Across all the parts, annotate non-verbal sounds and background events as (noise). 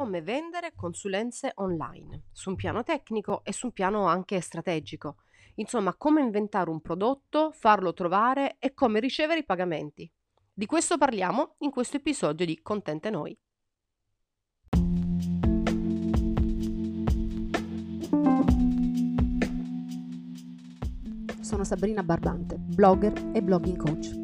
come vendere consulenze online, su un piano tecnico e su un piano anche strategico. Insomma, come inventare un prodotto, farlo trovare e come ricevere i pagamenti. Di questo parliamo in questo episodio di Contente Noi. Sono Sabrina Barbante, blogger e blogging coach.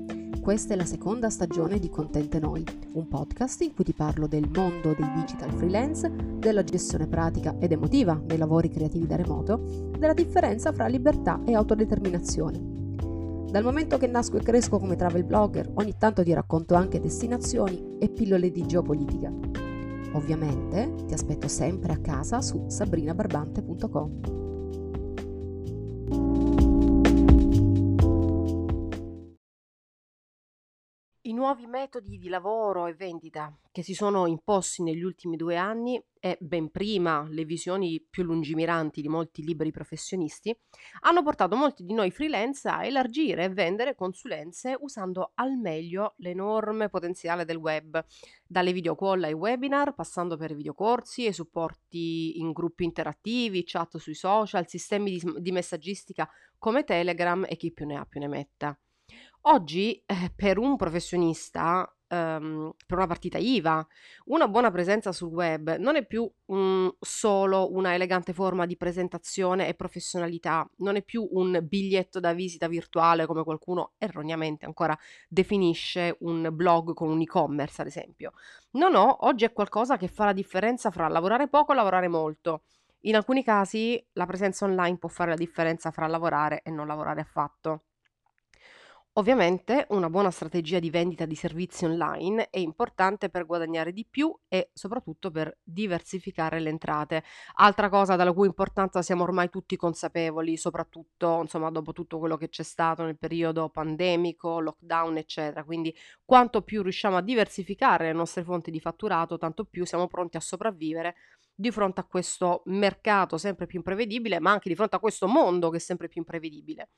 Questa è la seconda stagione di Contente Noi, un podcast in cui ti parlo del mondo dei digital freelance, della gestione pratica ed emotiva dei lavori creativi da remoto, della differenza fra libertà e autodeterminazione. Dal momento che nasco e cresco come travel blogger, ogni tanto ti racconto anche destinazioni e pillole di geopolitica. Ovviamente ti aspetto sempre a casa su sabrinabarbante.com. nuovi metodi di lavoro e vendita che si sono imposti negli ultimi due anni e ben prima le visioni più lungimiranti di molti liberi professionisti hanno portato molti di noi freelance a elargire e vendere consulenze usando al meglio l'enorme potenziale del web, dalle video call ai webinar, passando per videocorsi e supporti in gruppi interattivi, chat sui social, sistemi di, di messaggistica come Telegram e chi più ne ha più ne metta. Oggi, eh, per un professionista, ehm, per una partita IVA, una buona presenza sul web non è più un solo una elegante forma di presentazione e professionalità, non è più un biglietto da visita virtuale come qualcuno erroneamente ancora definisce un blog con un e-commerce, ad esempio. No, no, oggi è qualcosa che fa la differenza fra lavorare poco e lavorare molto. In alcuni casi la presenza online può fare la differenza fra lavorare e non lavorare affatto. Ovviamente una buona strategia di vendita di servizi online è importante per guadagnare di più e soprattutto per diversificare le entrate. Altra cosa della cui importanza siamo ormai tutti consapevoli, soprattutto insomma dopo tutto quello che c'è stato nel periodo pandemico, lockdown, eccetera. Quindi quanto più riusciamo a diversificare le nostre fonti di fatturato, tanto più siamo pronti a sopravvivere di fronte a questo mercato sempre più imprevedibile, ma anche di fronte a questo mondo che è sempre più imprevedibile.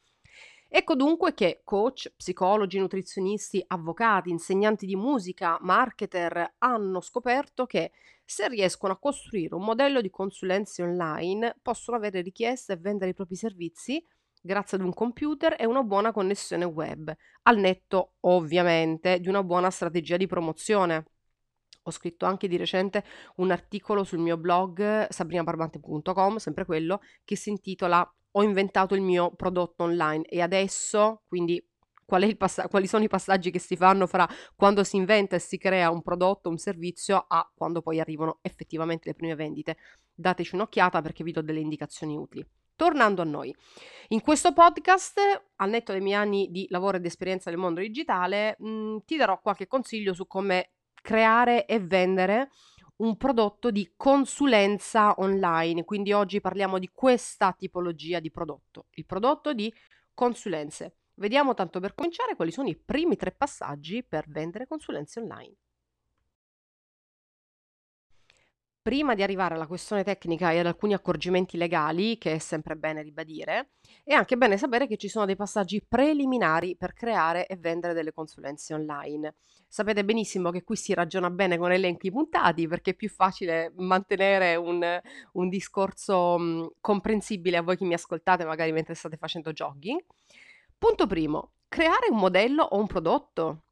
Ecco dunque che coach, psicologi, nutrizionisti, avvocati, insegnanti di musica, marketer hanno scoperto che se riescono a costruire un modello di consulenze online possono avere richieste e vendere i propri servizi grazie ad un computer e una buona connessione web, al netto ovviamente di una buona strategia di promozione. Ho scritto anche di recente un articolo sul mio blog sabrinabarbante.com, sempre quello, che si intitola ho inventato il mio prodotto online e adesso, quindi qual pass- quali sono i passaggi che si fanno fra quando si inventa e si crea un prodotto, un servizio, a quando poi arrivano effettivamente le prime vendite. Dateci un'occhiata perché vi do delle indicazioni utili. Tornando a noi, in questo podcast, al netto dei miei anni di lavoro ed esperienza nel mondo digitale, mh, ti darò qualche consiglio su come creare e vendere un prodotto di consulenza online, quindi oggi parliamo di questa tipologia di prodotto, il prodotto di consulenze. Vediamo tanto per cominciare quali sono i primi tre passaggi per vendere consulenze online. Prima di arrivare alla questione tecnica e ad alcuni accorgimenti legali, che è sempre bene ribadire, è anche bene sapere che ci sono dei passaggi preliminari per creare e vendere delle consulenze online. Sapete benissimo che qui si ragiona bene con elenchi puntati perché è più facile mantenere un, un discorso mh, comprensibile a voi che mi ascoltate magari mentre state facendo jogging. Punto primo, creare un modello o un prodotto.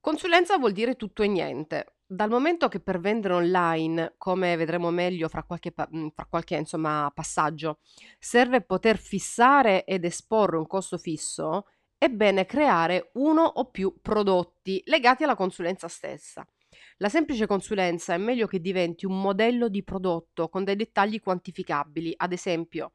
Consulenza vuol dire tutto e niente dal momento che per vendere online, come vedremo meglio fra qualche, mhmm, fra qualche insomma, passaggio, serve poter fissare ed esporre un costo fisso, è bene creare uno o più prodotti legati alla consulenza stessa. La semplice consulenza è meglio che diventi un modello di prodotto con dei dettagli quantificabili, ad esempio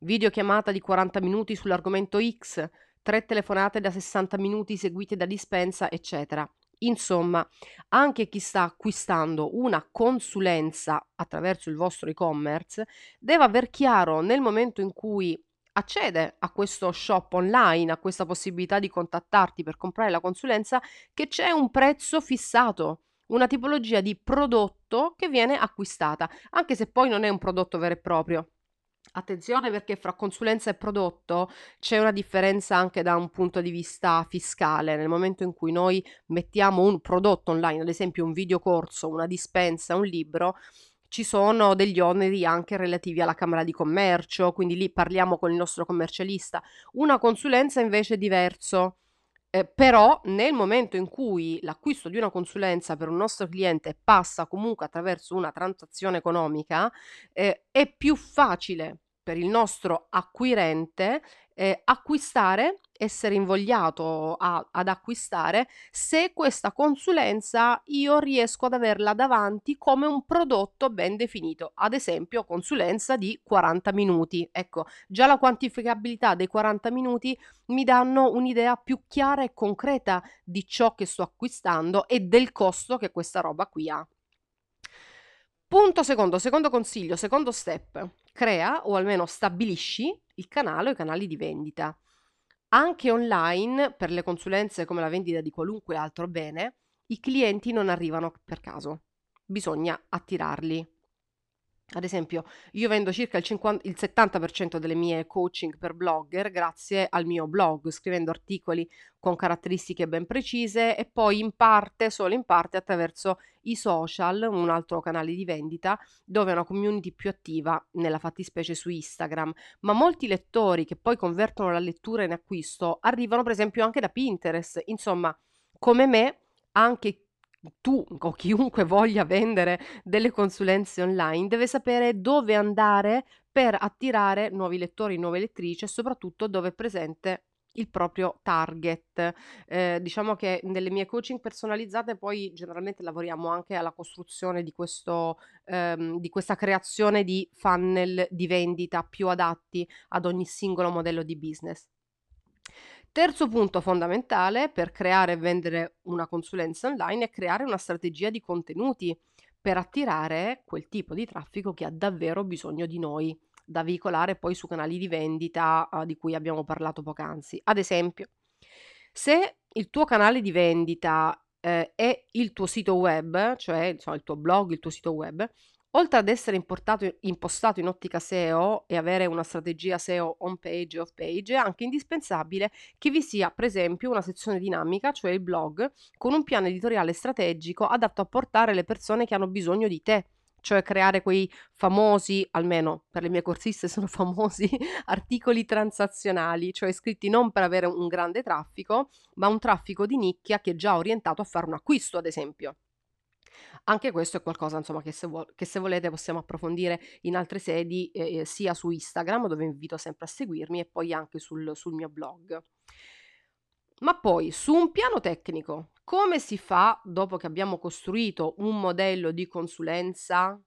videochiamata di 40 minuti sull'argomento X, tre telefonate da 60 minuti seguite da dispensa, eccetera. Insomma, anche chi sta acquistando una consulenza attraverso il vostro e-commerce deve aver chiaro nel momento in cui accede a questo shop online, a questa possibilità di contattarti per comprare la consulenza, che c'è un prezzo fissato, una tipologia di prodotto che viene acquistata, anche se poi non è un prodotto vero e proprio. Attenzione perché fra consulenza e prodotto c'è una differenza anche da un punto di vista fiscale. Nel momento in cui noi mettiamo un prodotto online, ad esempio un videocorso, una dispensa, un libro, ci sono degli oneri anche relativi alla Camera di Commercio, quindi lì parliamo con il nostro commercialista. Una consulenza invece è diverso. Eh, però nel momento in cui l'acquisto di una consulenza per un nostro cliente passa comunque attraverso una transazione economica, eh, è più facile per il nostro acquirente eh, acquistare, essere invogliato a, ad acquistare se questa consulenza io riesco ad averla davanti come un prodotto ben definito, ad esempio consulenza di 40 minuti. Ecco, già la quantificabilità dei 40 minuti mi danno un'idea più chiara e concreta di ciò che sto acquistando e del costo che questa roba qui ha. Punto secondo, secondo consiglio, secondo step, crea o almeno stabilisci il canale o i canali di vendita. Anche online, per le consulenze come la vendita di qualunque altro bene, i clienti non arrivano per caso. Bisogna attirarli. Ad esempio, io vendo circa il, 50, il 70% delle mie coaching per blogger grazie al mio blog, scrivendo articoli con caratteristiche ben precise e poi in parte, solo in parte, attraverso i social, un altro canale di vendita, dove è una community più attiva, nella fattispecie su Instagram. Ma molti lettori che poi convertono la lettura in acquisto arrivano per esempio anche da Pinterest. Insomma, come me, anche tu o chiunque voglia vendere delle consulenze online deve sapere dove andare per attirare nuovi lettori, nuove lettrici e soprattutto dove è presente il proprio target. Eh, diciamo che nelle mie coaching personalizzate poi generalmente lavoriamo anche alla costruzione di, questo, ehm, di questa creazione di funnel di vendita più adatti ad ogni singolo modello di business. Terzo punto fondamentale per creare e vendere una consulenza online è creare una strategia di contenuti per attirare quel tipo di traffico che ha davvero bisogno di noi, da veicolare poi su canali di vendita uh, di cui abbiamo parlato poc'anzi. Ad esempio, se il tuo canale di vendita eh, è il tuo sito web, cioè insomma, il tuo blog, il tuo sito web, Oltre ad essere impostato in ottica SEO e avere una strategia SEO on page e off page, è anche indispensabile che vi sia, per esempio, una sezione dinamica, cioè il blog, con un piano editoriale strategico adatto a portare le persone che hanno bisogno di te cioè creare quei famosi, almeno per le mie corsiste (laughs) sono famosi, articoli transazionali, cioè scritti non per avere un grande traffico, ma un traffico di nicchia che è già orientato a fare un acquisto, ad esempio. Anche questo è qualcosa, insomma, che se, vuol- che se volete possiamo approfondire in altre sedi, eh, sia su Instagram, dove invito sempre a seguirmi, e poi anche sul, sul mio blog. Ma poi, su un piano tecnico, come si fa, dopo che abbiamo costruito un modello di consulenza,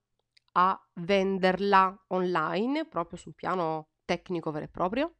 a venderla online, proprio sul piano tecnico vero e proprio?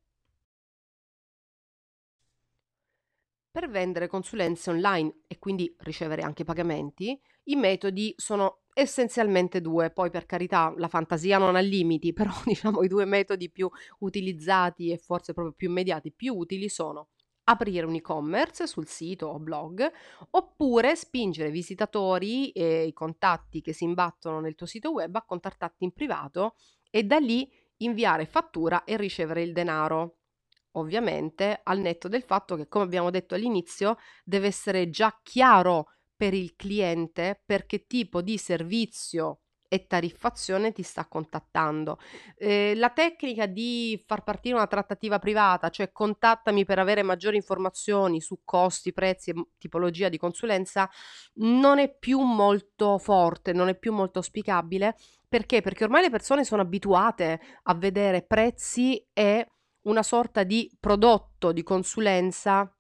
Per vendere consulenze online e quindi ricevere anche pagamenti, i metodi sono essenzialmente due, poi per carità la fantasia non ha limiti, (laughs) però diciamo i due metodi più utilizzati e forse proprio più immediati, più utili sono aprire un e-commerce sul sito o blog oppure spingere visitatori e i contatti che si imbattono nel tuo sito web a contattarti in privato e da lì inviare fattura e ricevere il denaro ovviamente al netto del fatto che, come abbiamo detto all'inizio, deve essere già chiaro per il cliente per che tipo di servizio e tariffazione ti sta contattando. Eh, la tecnica di far partire una trattativa privata, cioè contattami per avere maggiori informazioni su costi, prezzi e tipologia di consulenza, non è più molto forte, non è più molto auspicabile. Perché? Perché ormai le persone sono abituate a vedere prezzi e una sorta di prodotto di consulenza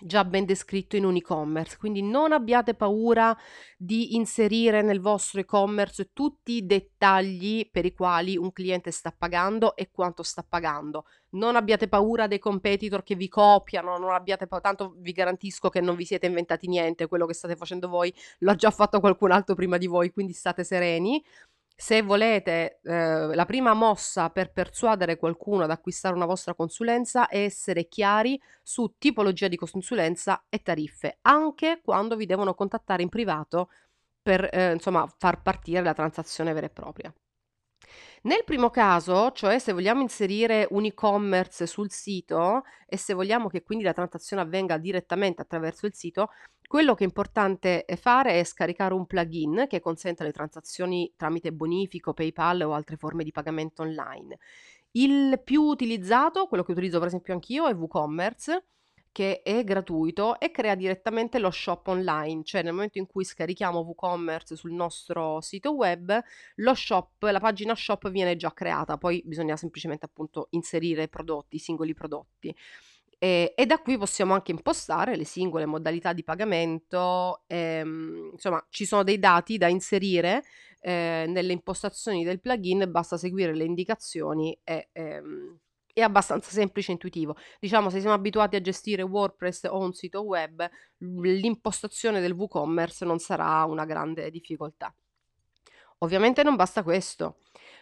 già ben descritto in un e-commerce, quindi non abbiate paura di inserire nel vostro e-commerce tutti i dettagli per i quali un cliente sta pagando e quanto sta pagando. Non abbiate paura dei competitor che vi copiano, non abbiate paura, tanto vi garantisco che non vi siete inventati niente, quello che state facendo voi l'ha già fatto qualcun altro prima di voi, quindi state sereni. Se volete, eh, la prima mossa per persuadere qualcuno ad acquistare una vostra consulenza è essere chiari su tipologia di consulenza e tariffe, anche quando vi devono contattare in privato per eh, insomma far partire la transazione vera e propria. Nel primo caso, cioè se vogliamo inserire un e-commerce sul sito e se vogliamo che quindi la transazione avvenga direttamente attraverso il sito, quello che è importante fare è scaricare un plugin che consente le transazioni tramite bonifico, PayPal o altre forme di pagamento online. Il più utilizzato, quello che utilizzo per esempio anch'io, è WooCommerce che è gratuito e crea direttamente lo shop online, cioè nel momento in cui scarichiamo WooCommerce sul nostro sito web, lo shop, la pagina shop viene già creata, poi bisogna semplicemente appunto inserire prodotti, i singoli prodotti. E, e, da qui possiamo anche impostare le singole modalità di pagamento, ehm, insomma ci sono dei dati da inserire eh, nelle impostazioni del plugin, basta seguire le indicazioni e ehm, è abbastanza semplice e intuitivo. Diciamo, se siamo abituati a gestire WordPress o un sito web, l'impostazione del WooCommerce non sarà una grande difficoltà. Ovviamente non basta questo,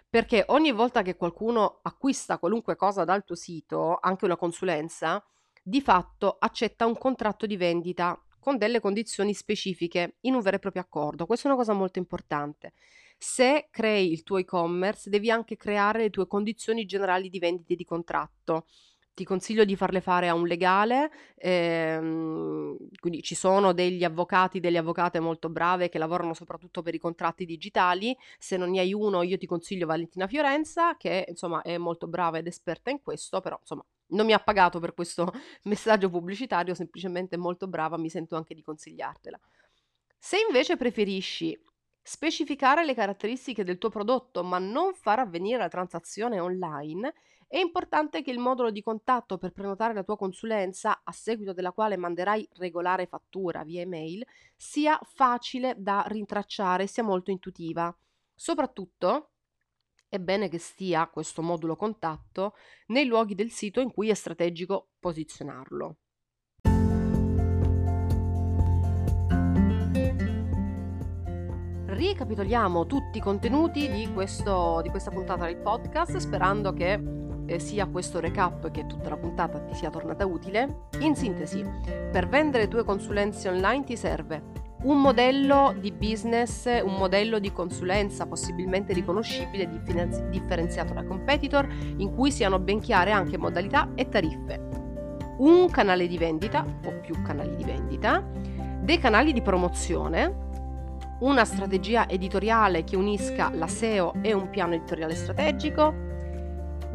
perché ogni volta che qualcuno acquista qualunque cosa dal tuo sito, anche una consulenza, di fatto accetta un contratto di vendita con delle condizioni specifiche in un vero e proprio accordo. Questa è una cosa molto importante. Se crei il tuo e-commerce, devi anche creare le tue condizioni generali di vendita e di contratto. Ti consiglio di farle fare a un legale, ehm, quindi ci sono degli avvocati, delle avvocate molto brave che lavorano soprattutto per i contratti digitali. Se non ne hai uno, io ti consiglio Valentina Fiorenza, che insomma è molto brava ed esperta in questo, però insomma non mi ha pagato per questo (laughs) messaggio pubblicitario, semplicemente molto brava, mi sento anche di consigliartela. Se invece preferisci specificare le caratteristiche del tuo prodotto ma non far avvenire la transazione online, è importante che il modulo di contatto per prenotare la tua consulenza, a seguito della quale manderai regolare fattura via email, sia facile da rintracciare, sia molto intuitiva. Soprattutto è bene che stia questo modulo contatto nei luoghi del sito in cui è strategico posizionarlo. ricapitoliamo tutti i contenuti di, questo, di questa puntata del podcast sperando che eh, sia questo recap che tutta la puntata ti sia tornata utile. In sintesi, per vendere tue consulenze online ti serve un modello di business, un modello di consulenza possibilmente riconoscibile e differenziato da competitor in cui siano ben chiare anche modalità e tariffe. Un canale di vendita o più canali di vendita, dei canali di promozione una strategia editoriale che unisca la SEO e un piano editoriale strategico,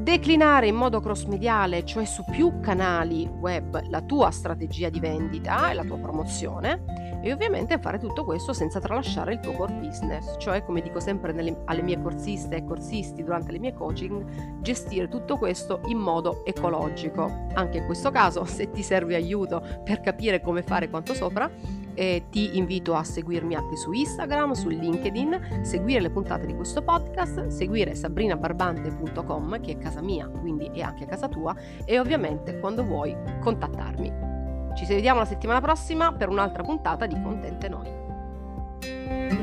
declinare in modo cross-mediale, cioè su più canali web, la tua strategia di vendita e la tua promozione e ovviamente fare tutto questo senza tralasciare il tuo core business, cioè come dico sempre nelle, alle mie corsiste e corsisti durante le mie coaching, gestire tutto questo in modo ecologico. Anche in questo caso, (laughs) se ti serve aiuto per capire come fare quanto sopra, eh, ti invito a seguirmi anche su Instagram, su LinkedIn, seguire le puntate di questo podcast, seguire sabrinabarbante.com che è casa mia, quindi è anche casa tua e ovviamente quando vuoi contattarmi. Ci vediamo la settimana prossima per un'altra puntata di Contente Noi.